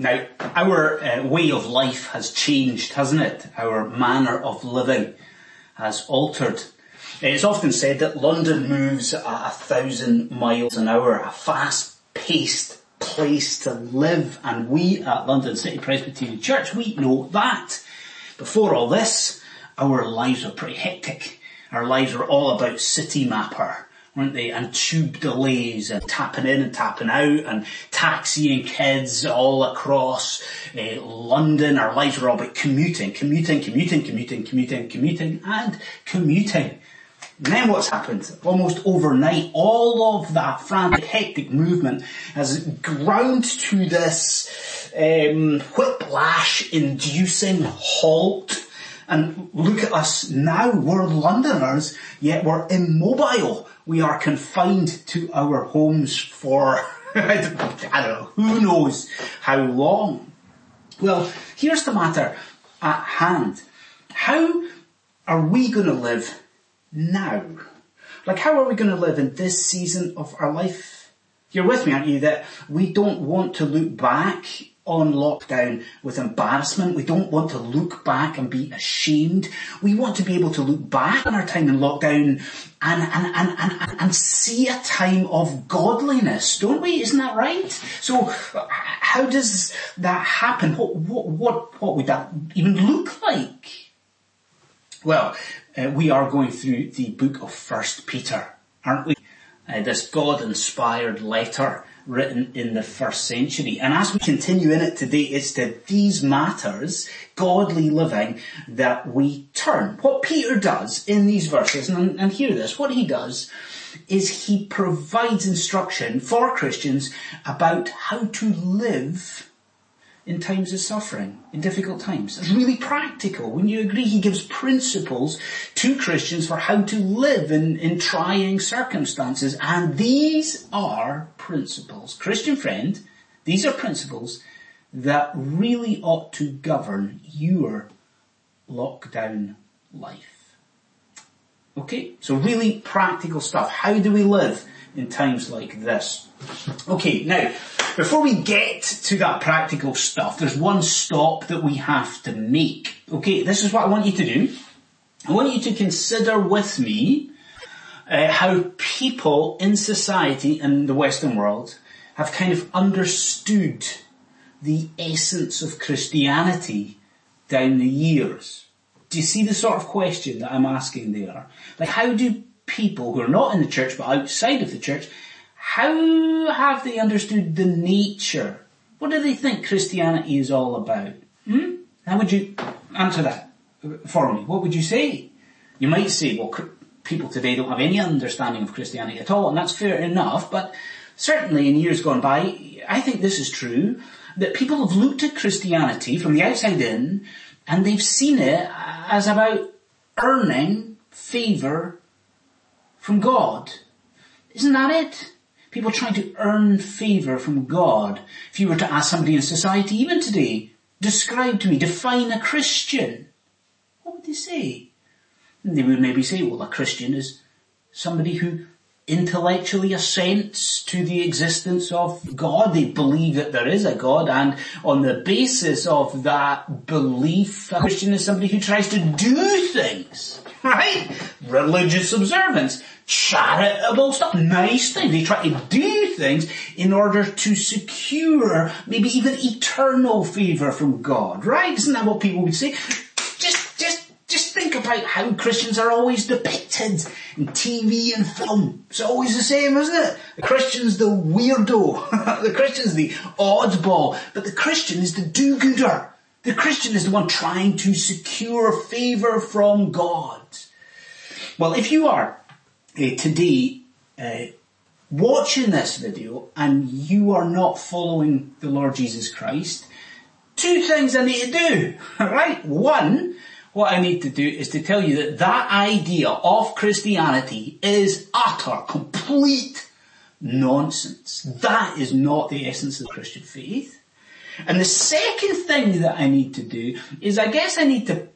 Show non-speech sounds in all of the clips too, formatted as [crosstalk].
Now, our uh, way of life has changed, hasn't it? Our manner of living has altered. It's often said that London moves at a thousand miles an hour, a fast-paced place to live, and we at London City Presbyterian Church, we know that. Before all this, our lives were pretty hectic. Our lives were all about Citymapper weren't they? And tube delays and tapping in and tapping out and taxiing kids all across uh, London. Our lives were all about commuting, commuting, commuting, commuting, commuting, commuting and commuting. And then what's happened? Almost overnight, all of that frantic, hectic movement has ground to this um, whiplash-inducing halt. And look at us now, we're Londoners, yet we're immobile we are confined to our homes for, [laughs] I don't know, who knows how long. Well, here's the matter at hand. How are we going to live now? Like how are we going to live in this season of our life? You're with me, aren't you, that we don't want to look back on lockdown with embarrassment. We don't want to look back and be ashamed. We want to be able to look back on our time in lockdown and, and, and, and, and see a time of godliness, don't we? Isn't that right? So how does that happen? What, what, what, what would that even look like? Well, uh, we are going through the book of First Peter, aren't we? Uh, this God-inspired letter written in the first century. And as we continue in it today, it's to these matters, godly living, that we turn. What Peter does in these verses, and, and hear this, what he does is he provides instruction for Christians about how to live in times of suffering, in difficult times. It's really practical. When you agree, he gives principles to Christians for how to live in, in trying circumstances. And these are principles. Christian friend, these are principles that really ought to govern your lockdown life. Okay, so really practical stuff. How do we live in times like this? Okay, now, before we get to that practical stuff, there's one stop that we have to make. Okay, this is what I want you to do. I want you to consider with me uh, how people in society in the Western world have kind of understood the essence of Christianity down the years. Do you see the sort of question that I'm asking there? Like how do people who are not in the church but outside of the church how have they understood the nature? What do they think Christianity is all about? Hmm? How would you answer that for me? What would you say? You might say, well, people today don't have any understanding of Christianity at all, and that's fair enough, but certainly in years gone by, I think this is true, that people have looked at Christianity from the outside in, and they've seen it as about earning favour from God. Isn't that it? People trying to earn favour from God. If you were to ask somebody in society, even today, describe to me, define a Christian, what would they say? And they would maybe say, well, a Christian is somebody who intellectually assents to the existence of God. They believe that there is a God and on the basis of that belief, a Christian is somebody who tries to do things, [laughs] right? Religious observance charitable stuff, nice things. They try to do things in order to secure maybe even eternal favour from God, right? Isn't that what people would say? Think about how Christians are always depicted in TV and film. It's always the same, isn't it? The Christian's the weirdo. [laughs] the Christian's the oddball. But the Christian is the do-gooder. The Christian is the one trying to secure favour from God. Well, if you are uh, today uh, watching this video and you are not following the Lord Jesus Christ, two things I need to do, [laughs] right? One, what I need to do is to tell you that that idea of Christianity is utter, complete nonsense. That is not the essence of Christian faith. And the second thing that I need to do is I guess I need to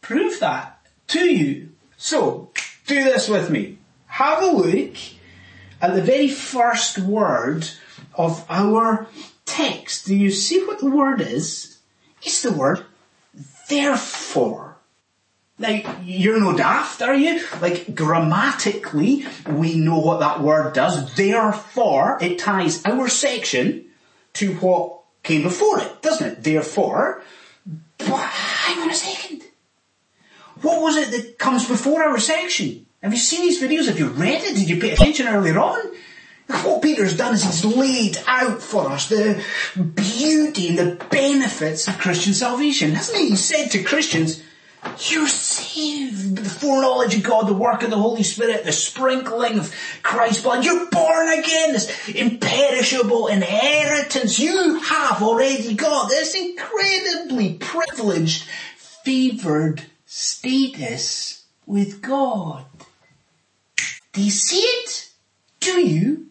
prove that to you. So, do this with me. Have a look at the very first word of our text, do you see what the word is? It's the word therefore. Now, you're no daft, are you? Like, grammatically, we know what that word does. Therefore, it ties our section to what came before it, doesn't it? Therefore, but hang on a second. What was it that comes before our section? Have you seen these videos? Have you read it? Did you pay attention earlier on? What Peter's done is he's laid out for us the beauty and the benefits of Christian salvation, hasn't he? He said to Christians, you're saved the foreknowledge of God, the work of the Holy Spirit, the sprinkling of Christ's blood. You're born again, this imperishable inheritance. You have already got this incredibly privileged, favored status with God. Do you see it? Do you?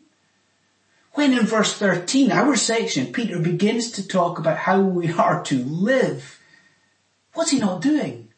When in verse 13, our section, Peter begins to talk about how we are to live. What's he not doing?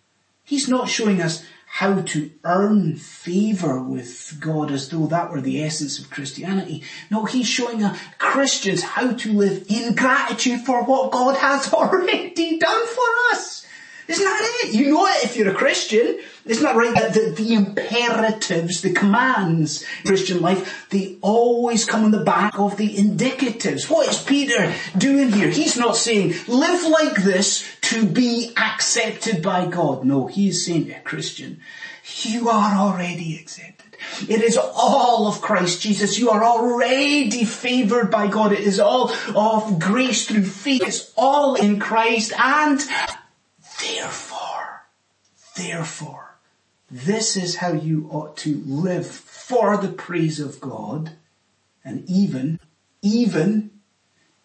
He's not showing us how to earn favour with God as though that were the essence of Christianity. No, he's showing us Christians how to live in gratitude for what God has [laughs] already done for us. Isn't that it? You know it if you're a Christian. Isn't that right? That the, the, imperatives, the commands, Christian life, they always come on the back of the indicatives. What is Peter doing here? He's not saying, live like this to be accepted by God. No, he is saying Christian, you are already accepted. It is all of Christ Jesus. You are already favored by God. It is all of grace through faith. It's all in Christ and Therefore, therefore, this is how you ought to live for the praise of God and even, even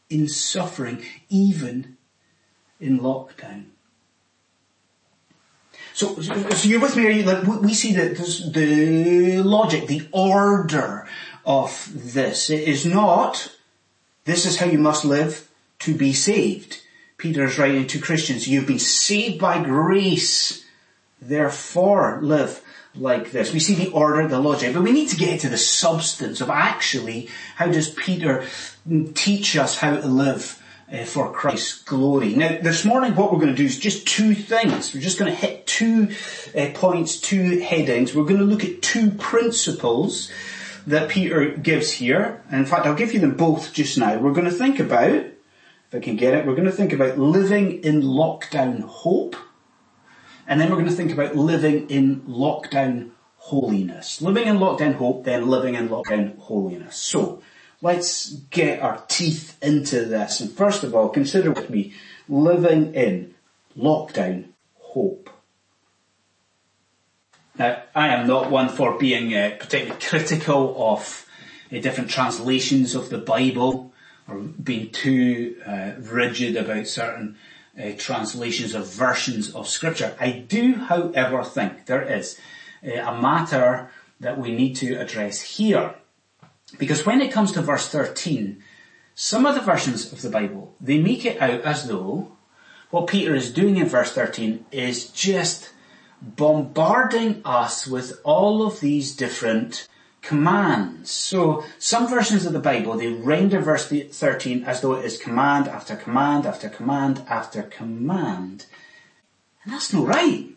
in suffering, even in lockdown. So, so you're with me? Are you? Like we see that the logic, the order of this. It is not, this is how you must live to be saved. Peter is writing to Christians, you've been saved by grace, therefore live like this. We see the order, the logic, but we need to get to the substance of actually how does Peter teach us how to live uh, for Christ's glory. Now, this morning what we're going to do is just two things. We're just going to hit two uh, points, two headings. We're going to look at two principles that Peter gives here. In fact, I'll give you them both just now. We're going to think about if I can get it, we're going to think about living in lockdown hope. And then we're going to think about living in lockdown holiness. Living in lockdown hope, then living in lockdown holiness. So, let's get our teeth into this. And first of all, consider with me living in lockdown hope. Now, I am not one for being uh, particularly critical of uh, different translations of the Bible or being too uh, rigid about certain uh, translations of versions of scripture. I do, however, think there is uh, a matter that we need to address here. Because when it comes to verse 13, some of the versions of the Bible, they make it out as though what Peter is doing in verse 13 is just bombarding us with all of these different commands. So some versions of the Bible, they render verse 13 as though it is command after command after command after command. And that's not right.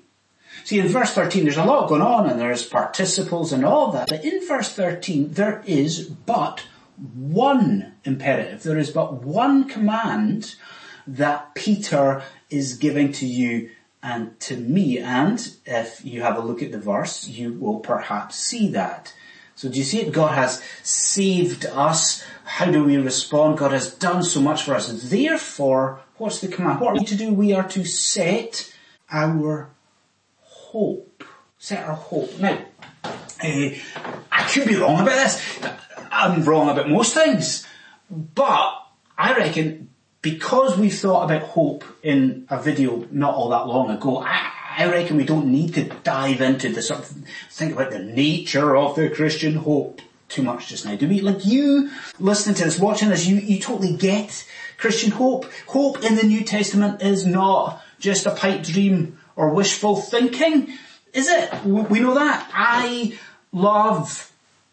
See, in verse 13 there's a lot going on and there's participles and all that, but in verse 13 there is but one imperative. There is but one command that Peter is giving to you and to me. And if you have a look at the verse, you will perhaps see that. So do you see it? God has saved us. How do we respond? God has done so much for us. Therefore, what's the command? What are we to do? We are to set our hope. Set our hope. Now, uh, I could be wrong about this. I'm wrong about most things. But I reckon because we've thought about hope in a video not all that long ago, I, I reckon we don't need to dive into the sort of, think about the nature of the Christian hope too much just now, do we? Like you listening to this, watching this, you, you totally get Christian hope. Hope in the New Testament is not just a pipe dream or wishful thinking, is it? We know that. I love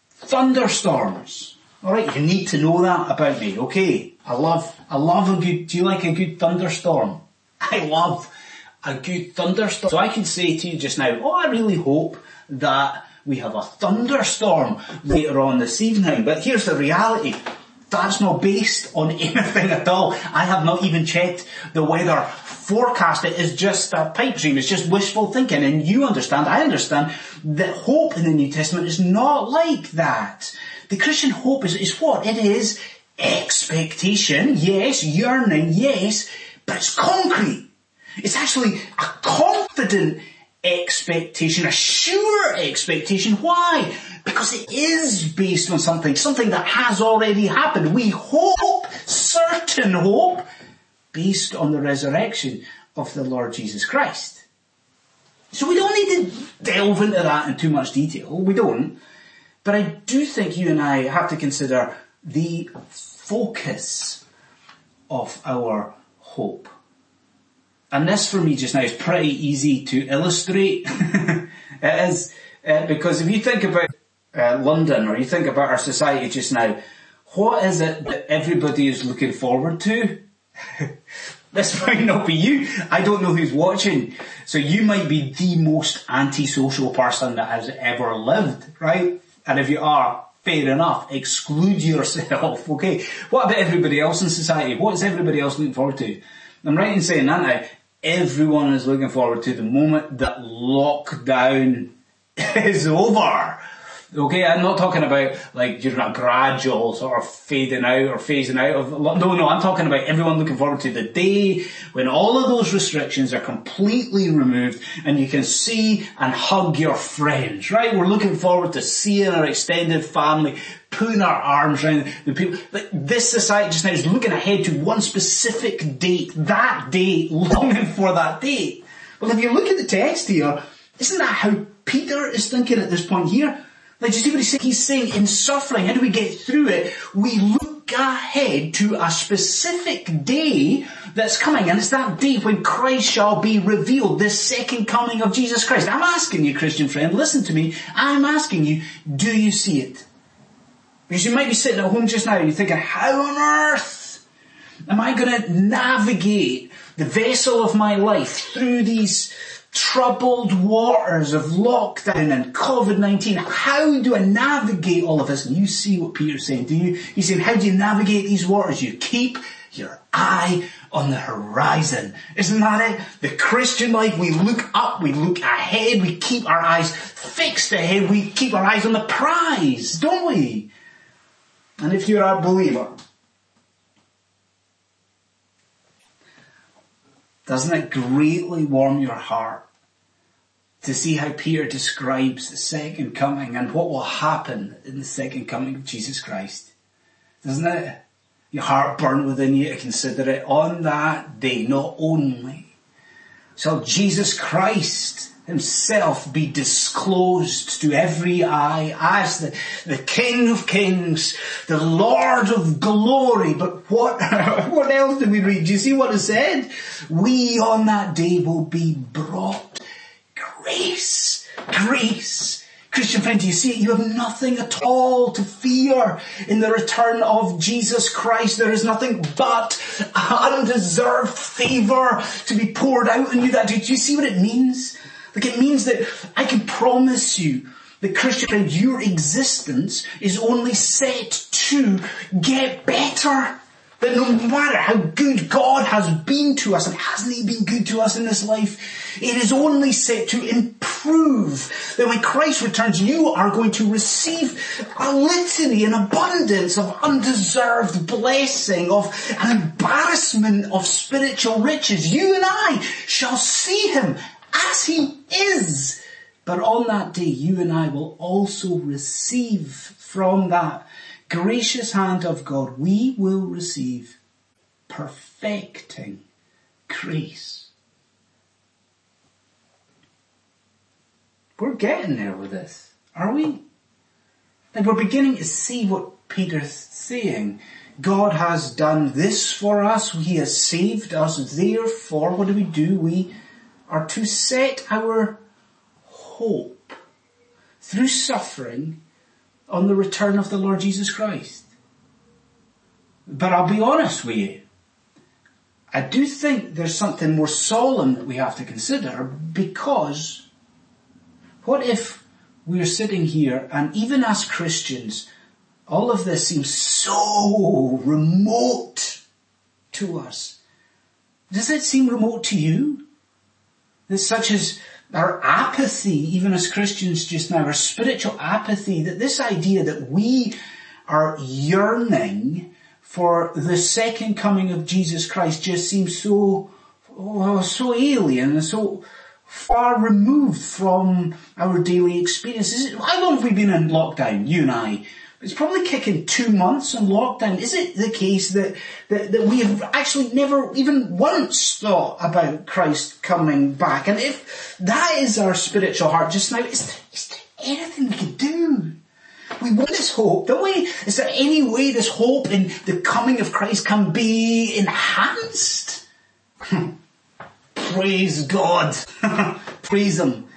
thunderstorms. Alright, you need to know that about me, okay? I love, I love a good, do you like a good thunderstorm? I love a good thunderstorm. So I can say to you just now, oh I really hope that we have a thunderstorm later on this evening. But here's the reality. That's not based on [laughs] anything at all. I have not even checked the weather forecast. It is just a pipe dream. It's just wishful thinking. And you understand, I understand, that hope in the New Testament is not like that. The Christian hope is, is what? It is expectation, yes, yearning, yes, but it's concrete. It's actually a confident expectation, a sure expectation. Why? Because it is based on something, something that has already happened. We hope, certain hope, based on the resurrection of the Lord Jesus Christ. So we don't need to delve into that in too much detail. We don't. But I do think you and I have to consider the focus of our hope. And this for me just now is pretty easy to illustrate. [laughs] it is, uh, because if you think about uh, London or you think about our society just now, what is it that everybody is looking forward to? [laughs] this might not be you. I don't know who's watching. So you might be the most antisocial person that has ever lived, right? And if you are, fair enough, exclude yourself, [laughs] okay? What about everybody else in society? What is everybody else looking forward to? I'm right in saying, aren't I? Everyone is looking forward to the moment that lockdown [laughs] is over. Okay, I'm not talking about like you're a gradual sort of fading out or phasing out of, no, no, I'm talking about everyone looking forward to the day when all of those restrictions are completely removed and you can see and hug your friends, right? We're looking forward to seeing our extended family, putting our arms around the people. Like this society just now is looking ahead to one specific date, that date, longing for that date. Well, if you look at the text here, isn't that how Peter is thinking at this point here? Like, do you see what he's saying? He's saying in suffering, how do we get through it? We look ahead to a specific day that's coming, and it's that day when Christ shall be revealed, the second coming of Jesus Christ. I'm asking you, Christian friend, listen to me. I'm asking you, do you see it? Because you might be sitting at home just now and you're thinking, how on earth am I going to navigate the vessel of my life through these troubled waters of lockdown and COVID-19. How do I navigate all of this? And you see what Peter's saying, do you? He's saying, how do you navigate these waters? You keep your eye on the horizon. Isn't that it? The Christian life, we look up, we look ahead, we keep our eyes fixed ahead, we keep our eyes on the prize, don't we? And if you're a believer, Doesn't it greatly warm your heart to see how Peter describes the second coming and what will happen in the second coming of Jesus Christ? Doesn't it? Your heart burn within you to consider it on that day, not only shall Jesus Christ himself be disclosed to every eye as the, the King of Kings, the Lord of glory. But what, [laughs] what else did we read? Do you see what it said? We on that day will be brought grace, grace. Christian friend, do you see it? You have nothing at all to fear in the return of Jesus Christ. There is nothing but undeserved favour to be poured out on you. That do you see what it means? Like it means that I can promise you that Christian friend, your existence is only set to get better. That no matter how good God has been to us, and hasn't He been good to us in this life, it is only set to improve. That when Christ returns, you are going to receive a litany, an abundance of undeserved blessing, of an embarrassment of spiritual riches. You and I shall see Him as he is. But on that day, you and I will also receive from that gracious hand of God, we will receive perfecting grace. We're getting there with this, are we? Like we're beginning to see what Peter's saying. God has done this for us. He has saved us. Therefore, what do we do? We are to set our hope through suffering on the return of the Lord Jesus Christ. But I'll be honest with you. I do think there's something more solemn that we have to consider because what if we're sitting here and even as Christians, all of this seems so remote to us. Does it seem remote to you? That such as our apathy, even as Christians just now, our spiritual apathy, that this idea that we are yearning for the second coming of Jesus Christ just seems so, oh, so alien and so far removed from our daily experiences. How long have we been in lockdown, you and I? It's probably kicking two months in lockdown. Is it the case that, that, that we have actually never even once thought about Christ coming back? And if that is our spiritual heart just now, is there, is there anything we can do? We want this hope, don't we? Is there any way this hope in the coming of Christ can be enhanced? Hmm. Praise God. [laughs] Praise Him.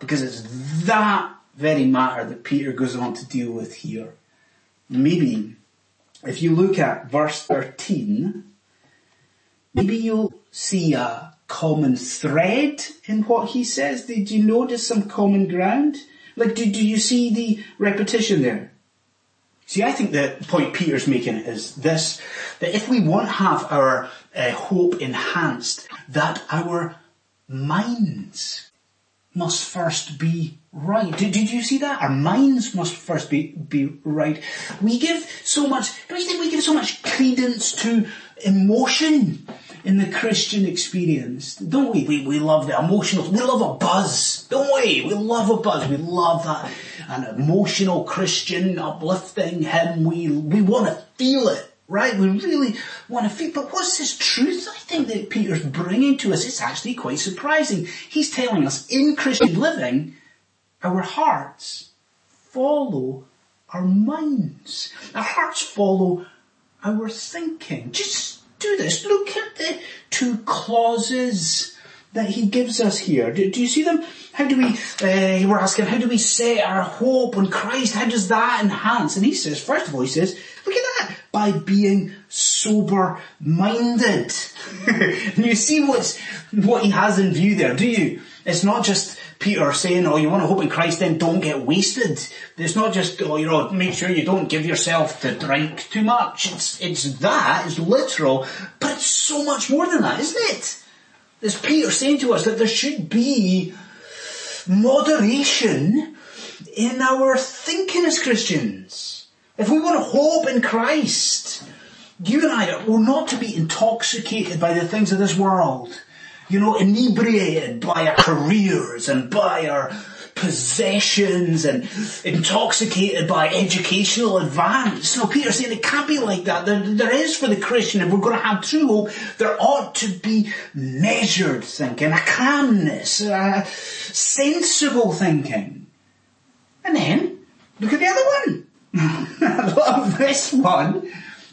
Because it's that very matter that Peter goes on to deal with here maybe if you look at verse 13, maybe you'll see a common thread in what he says. Did you notice some common ground? Like, do, do you see the repetition there? See, I think the point Peter's making is this, that if we want to have our uh, hope enhanced, that our minds must first be right. Did, did you see that? Our minds must first be, be right. We give so much, don't you think we give so much credence to emotion in the Christian experience? Don't we? We, we love the emotional, we love a buzz, don't we? We love a buzz. We love that. An emotional Christian uplifting hymn. We, we want to feel it right? We really want to feed. but what's this truth I think that Peter's bringing to us? It's actually quite surprising. He's telling us in Christian living, our hearts follow our minds. Our hearts follow our thinking. Just do this. Look at the two clauses that he gives us here. Do, do you see them? How do we, uh, we're asking, how do we set our hope on Christ? How does that enhance? And he says, first of all, he says, look at that, by being sober minded. [laughs] you see what's, what he has in view there, do you? It's not just Peter saying, oh, you want to hope in Christ, then don't get wasted. It's not just, oh, you know, make sure you don't give yourself to drink too much. It's, it's that, it's literal, but it's so much more than that, isn't it? There's Peter saying to us that there should be moderation in our thinking as Christians. If we want to hope in Christ, you and I are not to be intoxicated by the things of this world you know, inebriated by our careers and by our possessions and intoxicated by educational advance. No, Peter's saying it can't be like that. There, there is for the Christian, if we're going to have true hope, there ought to be measured thinking, a calmness, a sensible thinking. And then, look at the other one. [laughs] I love this one.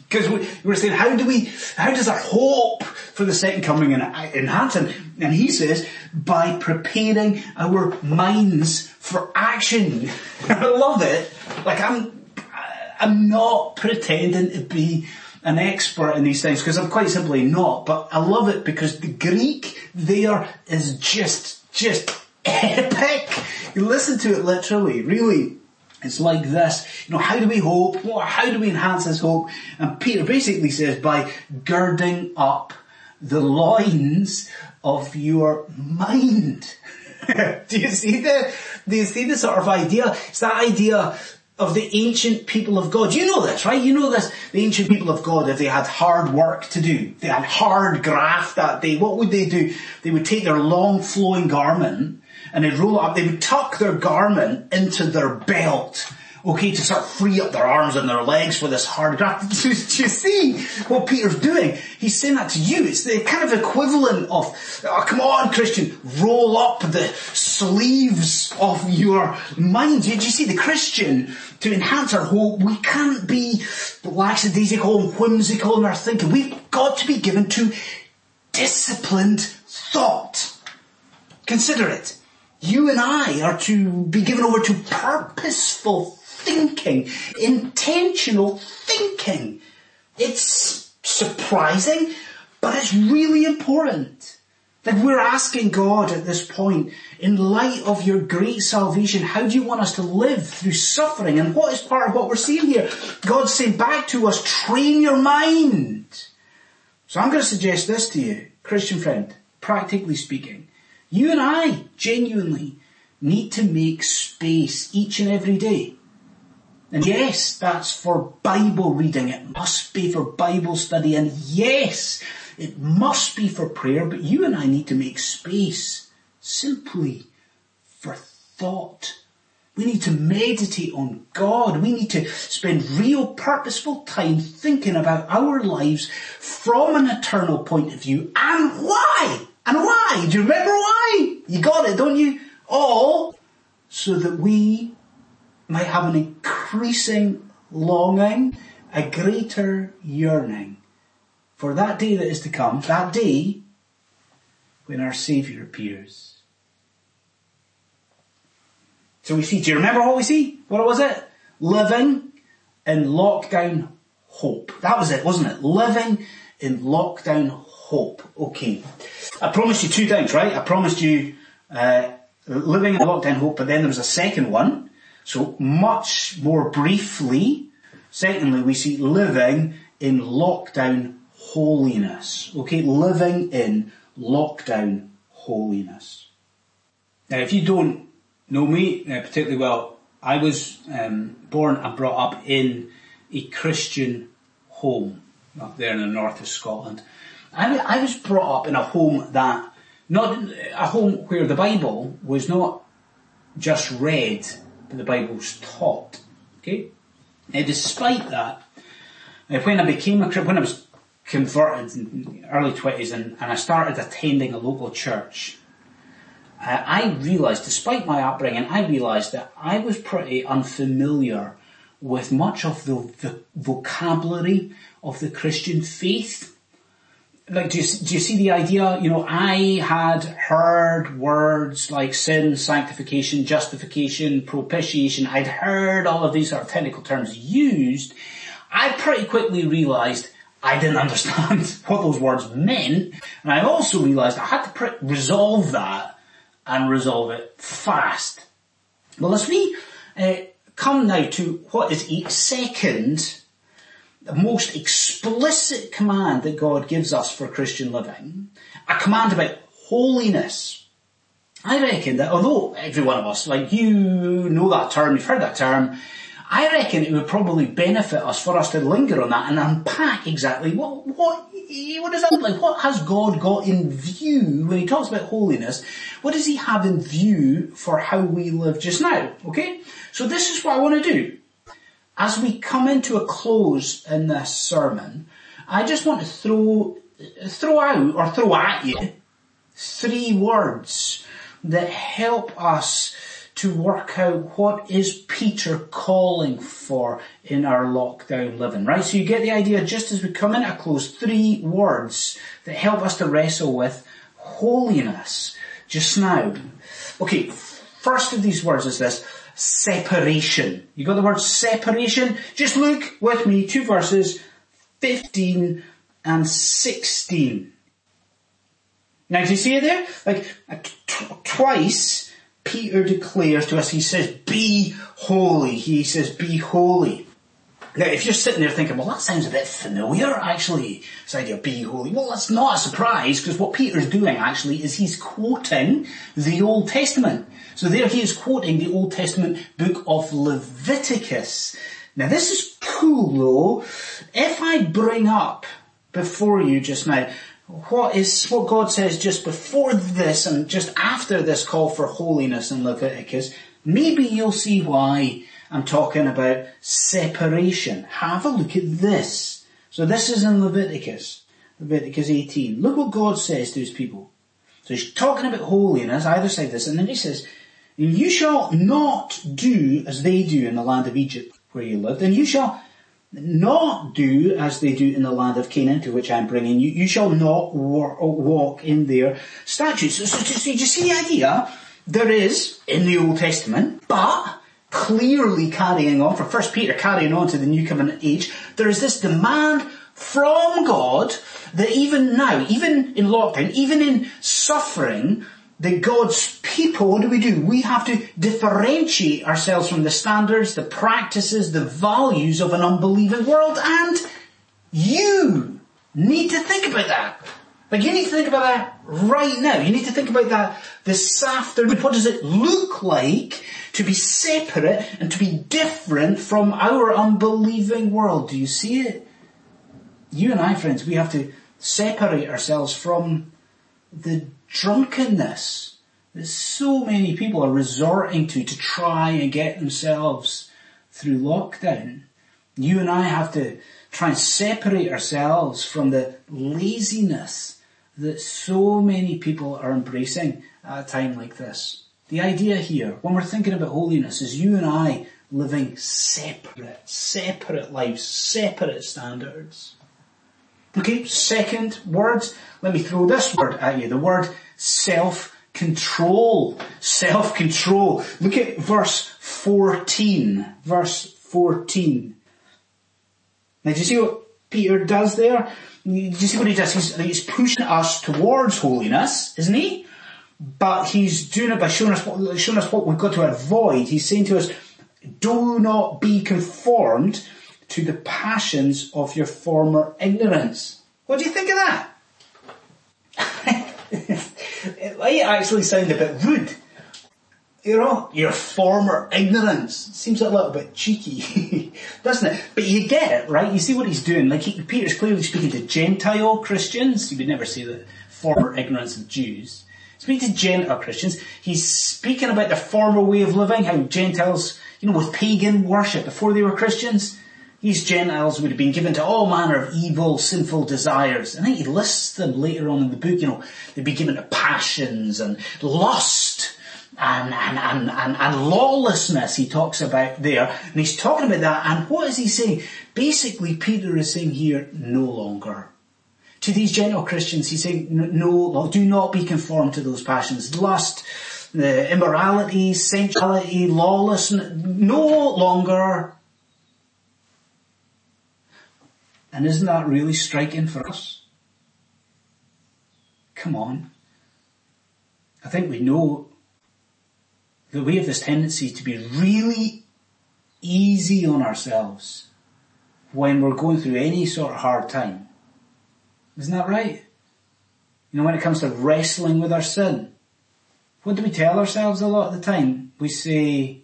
Because we, were saying, how do we, how does our hope for the second coming enhance? And, and he says, by preparing our minds for action. [laughs] I love it. Like I'm, I'm not pretending to be an expert in these things because I'm quite simply not, but I love it because the Greek there is just, just [laughs] epic. You listen to it literally, really it's like this, you know, how do we hope? How do we enhance this hope? And Peter basically says by girding up the loins of your mind. [laughs] do you see the, do you see the sort of idea? It's that idea of the ancient people of God. You know this, right? You know this. The ancient people of God, if they had hard work to do, they had hard graft that day, what would they do? They would take their long flowing garment and they'd roll up, they would tuck their garment into their belt, okay, to sort of free up their arms and their legs for this hard graft. [laughs] Do, you see what Peter's doing? He's saying that to you. It's the kind of equivalent of, oh, come on Christian, roll up the sleeves of your mind. Did you see the Christian, to enhance our hope, we can't be lackadaisical and whimsical in our thinking. We've got to be given to disciplined thought. Consider it. You and I are to be given over to purposeful thinking, intentional thinking. It's surprising, but it's really important. That we're asking God at this point, in light of your great salvation, how do you want us to live through suffering? And what is part of what we're seeing here? God's saying back to us, train your mind. So I'm going to suggest this to you, Christian friend, practically speaking. You and I genuinely need to make space each and every day. And yes, that's for Bible reading. It must be for Bible study. And yes, it must be for prayer, but you and I need to make space simply for thought. We need to meditate on God. We need to spend real purposeful time thinking about our lives from an eternal point of view and? And why? Do you remember why? You got it, don't you? All so that we might have an increasing longing, a greater yearning for that day that is to come, that day when our Saviour appears. So we see, do you remember what we see? What was it? Living in lockdown hope. That was it, wasn't it? Living in lockdown. Okay. I promised you two things, right? I promised you uh, living in lockdown hope, but then there was a second one. So much more briefly, secondly, we see living in lockdown holiness. Okay, living in lockdown holiness. Now, if you don't know me uh, particularly well, I was um, born and brought up in a Christian home up there in the north of Scotland. I, I was brought up in a home that, not a home where the Bible was not just read, but the Bible was taught. Okay? Now, despite that, uh, when I became a when I was converted in early 20s and, and I started attending a local church, uh, I realised, despite my upbringing, I realised that I was pretty unfamiliar with much of the, the vocabulary of the Christian faith. Like, do you, do you see the idea? You know, I had heard words like sin, sanctification, justification, propitiation. I'd heard all of these sort of technical terms used. I pretty quickly realised I didn't [laughs] understand what those words meant, and I also realised I had to pre- resolve that and resolve it fast. Well, as we uh, come now to what is a second, the most explicit command that God gives us for Christian living, a command about holiness. I reckon that although every one of us, like you know that term, you've heard that term, I reckon it would probably benefit us for us to linger on that and unpack exactly what, what, what does that like? What has God got in view when he talks about holiness? What does he have in view for how we live just now? Okay? So this is what I want to do. As we come into a close in this sermon, I just want to throw, throw out or throw at you three words that help us to work out what is Peter calling for in our lockdown living, right? So you get the idea just as we come in a close, three words that help us to wrestle with holiness just now. Okay, first of these words is this, separation. You got the word separation? Just look with me, two verses, 15 and 16. Now do you see it there? Like, twice, Peter declares to us, he says, be holy. He says, be holy. Now, if you're sitting there thinking, well, that sounds a bit familiar, actually, this idea of be holy. Well, that's not a surprise, because what Peter's doing, actually, is he's quoting the Old Testament. So there he is quoting the Old Testament book of Leviticus. Now, this is cool, though. If I bring up before you just now what is what God says just before this and just after this call for holiness in Leviticus, maybe you'll see why I'm talking about separation. Have a look at this. So this is in Leviticus, Leviticus 18. Look what God says to his people. So he's talking about holiness, either side of this, and then he says, you shall not do as they do in the land of Egypt where you lived, and you shall not do as they do in the land of Canaan, to which I'm bringing you. You shall not walk in their statutes. So, so, so you see the idea? There is in the Old Testament, but clearly carrying on, for First Peter carrying on to the New Covenant age, there is this demand from God that even now, even in lockdown, even in suffering, that God's people, what do we do? We have to differentiate ourselves from the standards, the practices, the values of an unbelieving world. And you need to think about that. Like you need to think about that right now. You need to think about that this afternoon. What does it look like to be separate and to be different from our unbelieving world? Do you see it? You and I, friends, we have to separate ourselves from the drunkenness that so many people are resorting to to try and get themselves through lockdown. You and I have to try and separate ourselves from the laziness that so many people are embracing at a time like this. The idea here, when we're thinking about holiness, is you and I living separate, separate lives, separate standards. Okay, second word, let me throw this word at you, the word self-control. Self-control. Look at verse 14. Verse 14. Now do you see what Peter does there? You see what he does? He's, he's pushing us towards holiness, isn't he? But he's doing it by showing us what, showing us what we've got to avoid. He's saying to us, do not be conformed to the passions of your former ignorance. What do you think of that? [laughs] it might actually sound a bit rude. You know, your former ignorance. Seems a little bit cheeky, [laughs] doesn't it? But you get it, right? You see what he's doing. Like he, Peter's clearly speaking to Gentile Christians. You would never say the former ignorance of Jews. Speaking to Gentile Christians, he's speaking about the former way of living, how Gentiles, you know, with pagan worship before they were Christians, these Gentiles would have been given to all manner of evil, sinful desires. And I think he lists them later on in the book, you know, they'd be given to passions and lust and, and, and, and, and lawlessness he talks about there. And he's talking about that. And what is he saying? Basically, Peter is saying here, no longer. To these Gentile Christians, he's saying, no, do not be conformed to those passions. Lust, the immorality, sensuality, lawlessness, no longer And isn't that really striking for us? Come on. I think we know that we have this tendency to be really easy on ourselves when we're going through any sort of hard time. Isn't that right? You know, when it comes to wrestling with our sin, what do we tell ourselves a lot of the time? We say,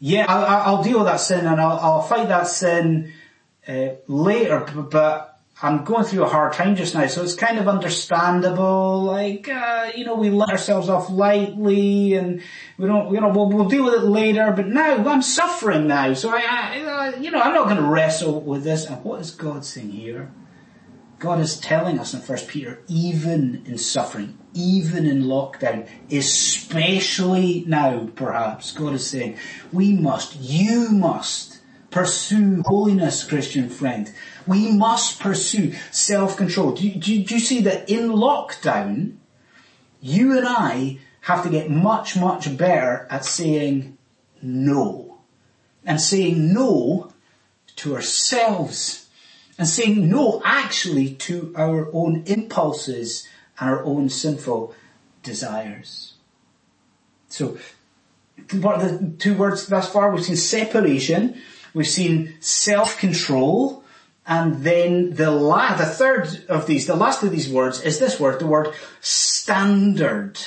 yeah, I'll, I'll deal with that sin and I'll, I'll fight that sin uh, later, but I'm going through a hard time just now, so it's kind of understandable. Like, uh, you know, we let ourselves off lightly, and we don't, you know, we'll, we'll deal with it later. But now I'm suffering now, so I, I uh, you know, I'm not going to wrestle with this. And what is God saying here? God is telling us in First Peter, even in suffering, even in lockdown, especially now, perhaps, God is saying, we must, you must pursue holiness, Christian friend. We must pursue self-control. Do, do, do you see that in lockdown, you and I have to get much, much better at saying no. And saying no to ourselves. And saying no actually to our own impulses and our own sinful desires. So, what the two words thus far? We've seen separation We've seen self-control, and then the la- the third of these, the last of these words is this word, the word standard.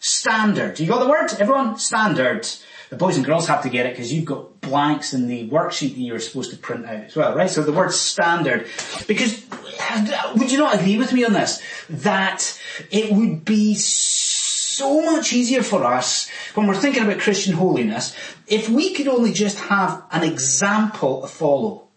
Standard. You got the word? Everyone? Standard. The boys and girls have to get it because you've got blanks in the worksheet that you were supposed to print out as well, right? So the word standard. Because, would you not agree with me on this? That it would be so much easier for us when we're thinking about Christian holiness if we could only just have an example to follow.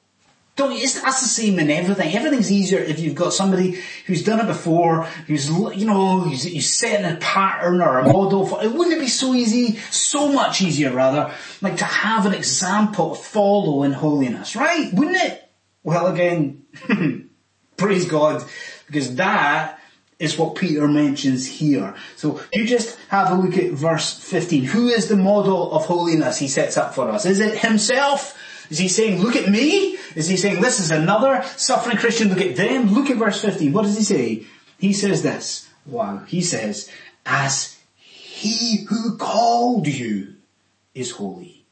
Don't you, that's the same in everything. Everything's easier if you've got somebody who's done it before, who's, you know, who's, who's setting a pattern or a model for, it wouldn't it be so easy, so much easier rather, like to have an example to follow in holiness, right? Wouldn't it? Well again, [laughs] praise God, because that is what Peter mentions here. So you just have a look at verse 15. Who is the model of holiness he sets up for us? Is it himself? Is he saying, look at me? Is he saying, this is another suffering Christian, look at them? Look at verse 15. What does he say? He says this. Wow. He says, as he who called you is holy,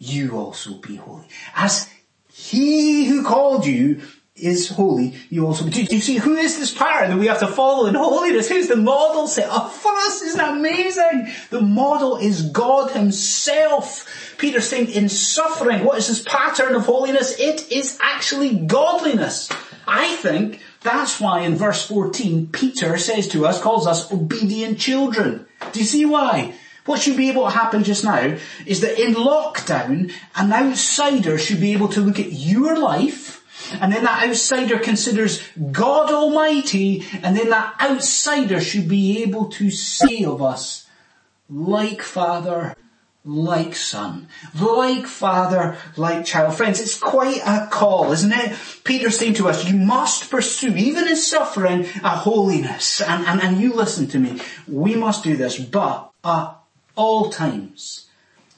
you also be holy. As he who called you is holy, you also, be. do you see who is this pattern that we have to follow in holiness? Who's the model set up for us? Isn't that amazing? The model is God himself. Peter's saying in suffering, what is this pattern of holiness? It is actually godliness. I think that's why in verse 14, Peter says to us, calls us obedient children. Do you see why? What should be able to happen just now is that in lockdown, an outsider should be able to look at your life and then that outsider considers God Almighty, and then that outsider should be able to say of us, like Father, like Son, like Father, like child. Friends, it's quite a call, isn't it? Peter's saying to us, you must pursue, even in suffering, a holiness. And, and, and you listen to me. We must do this, but at all times,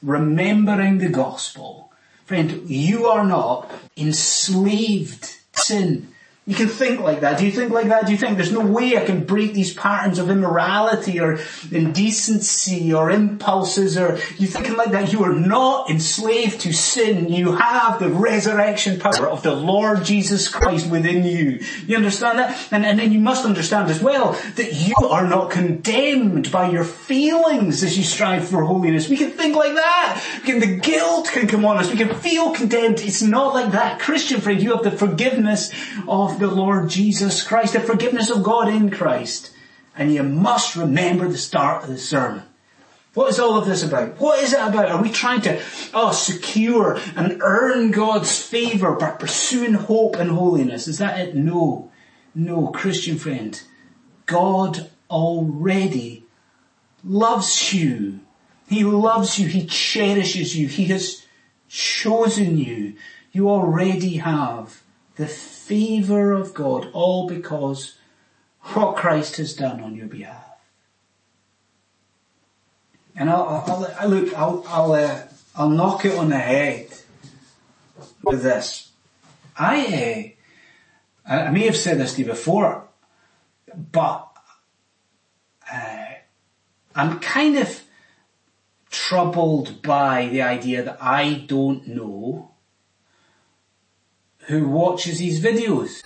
remembering the gospel, Friend, you are not enslaved sin. You can think like that. Do you think like that? Do you think there's no way I can break these patterns of immorality or indecency or impulses or you thinking like that? You are not enslaved to sin. You have the resurrection power of the Lord Jesus Christ within you. You understand that? And, and then you must understand as well that you are not condemned by your feelings as you strive for holiness. We can think like that. Can, the guilt can come on us. We can feel condemned. It's not like that. Christian friend, you have the forgiveness of of the Lord Jesus Christ, the forgiveness of God in Christ. And you must remember the start of the sermon. What is all of this about? What is it about? Are we trying to, oh, secure and earn God's favour by pursuing hope and holiness? Is that it? No. No, Christian friend. God already loves you. He loves you. He cherishes you. He has chosen you. You already have the favour of God, all because what Christ has done on your behalf. And I'll, I'll, I'll look, I'll, I'll, uh, I'll knock it on the head with this. I, uh, I may have said this to you before, but uh, I'm kind of troubled by the idea that I don't know who watches these videos.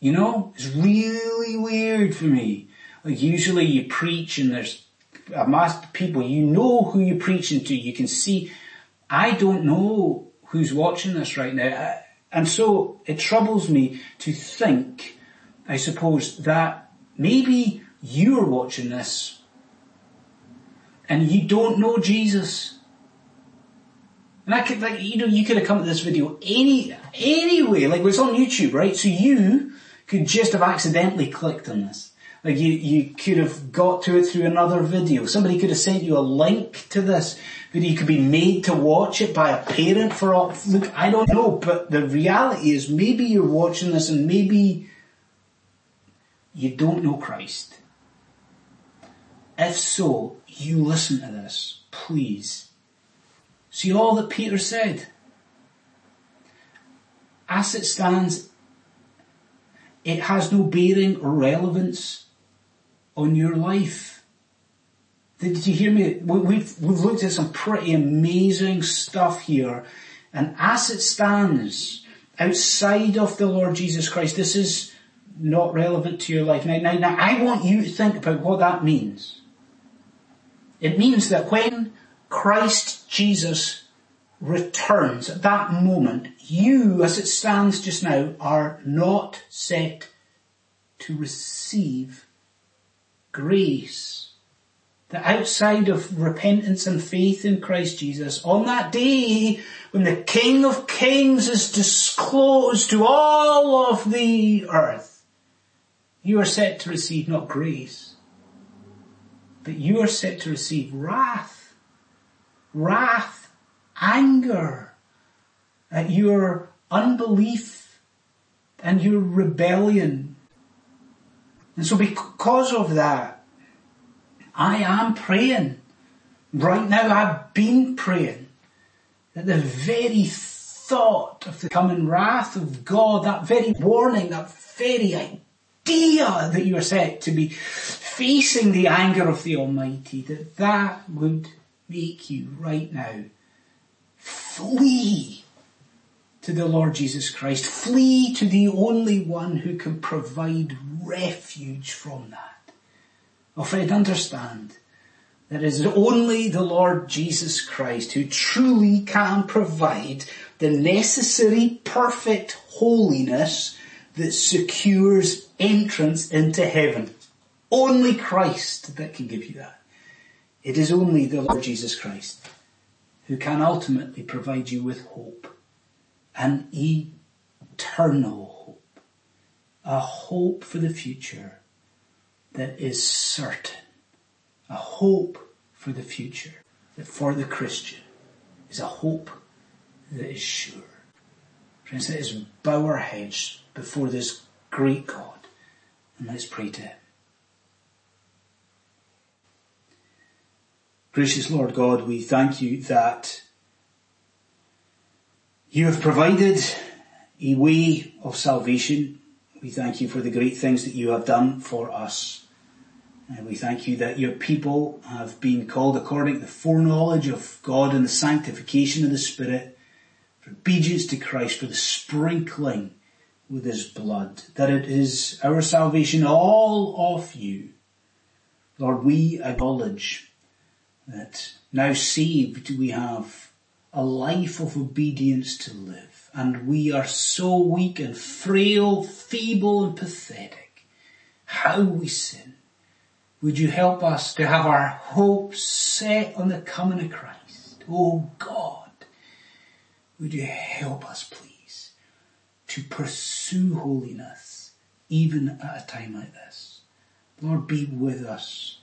You know, it's really weird for me. Like usually you preach and there's a mass of people, you know who you're preaching to, you can see, I don't know who's watching this right now. And so it troubles me to think, I suppose, that maybe you're watching this and you don't know Jesus. And I could, like, you know, you could have come to this video any, anyway, like it's on YouTube, right? So you could just have accidentally clicked on this. Like you, you could have got to it through another video. Somebody could have sent you a link to this video. You could be made to watch it by a parent for all, look, I don't know, but the reality is maybe you're watching this and maybe you don't know Christ. If so, you listen to this, please See all that Peter said. As it stands, it has no bearing or relevance on your life. Did you hear me? We've, we've looked at some pretty amazing stuff here. And as it stands, outside of the Lord Jesus Christ, this is not relevant to your life. Now, now, now I want you to think about what that means. It means that when Christ Jesus returns at that moment, you, as it stands just now, are not set to receive grace. That outside of repentance and faith in Christ Jesus, on that day when the King of Kings is disclosed to all of the earth, you are set to receive not grace, but you are set to receive wrath wrath, anger at your unbelief and your rebellion. And so because of that, I am praying. Right now I've been praying that the very thought of the coming wrath of God, that very warning, that very idea that you are set to be facing the anger of the Almighty, that that would make you right now flee to the Lord Jesus Christ. Flee to the only one who can provide refuge from that. Oh friend, understand that it is only the Lord Jesus Christ who truly can provide the necessary perfect holiness that secures entrance into heaven. Only Christ that can give you that. It is only the Lord Jesus Christ who can ultimately provide you with hope an eternal hope, a hope for the future that is certain, a hope for the future that for the Christian is a hope that is sure. Friends, let us bow our heads before this great God and let's pray to Him. Gracious Lord God, we thank you that you have provided a way of salvation. We thank you for the great things that you have done for us. And we thank you that your people have been called according to the foreknowledge of God and the sanctification of the Spirit, for obedience to Christ, for the sprinkling with his blood, that it is our salvation all of you. Lord, we acknowledge that now saved we have a life of obedience to live. And we are so weak and frail, feeble and pathetic. How we sin. Would you help us to have our hopes set on the coming of Christ? Oh God, would you help us please to pursue holiness even at a time like this? Lord, be with us.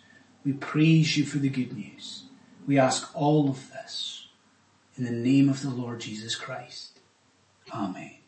We praise you for the good news. We ask all of this in the name of the Lord Jesus Christ. Amen.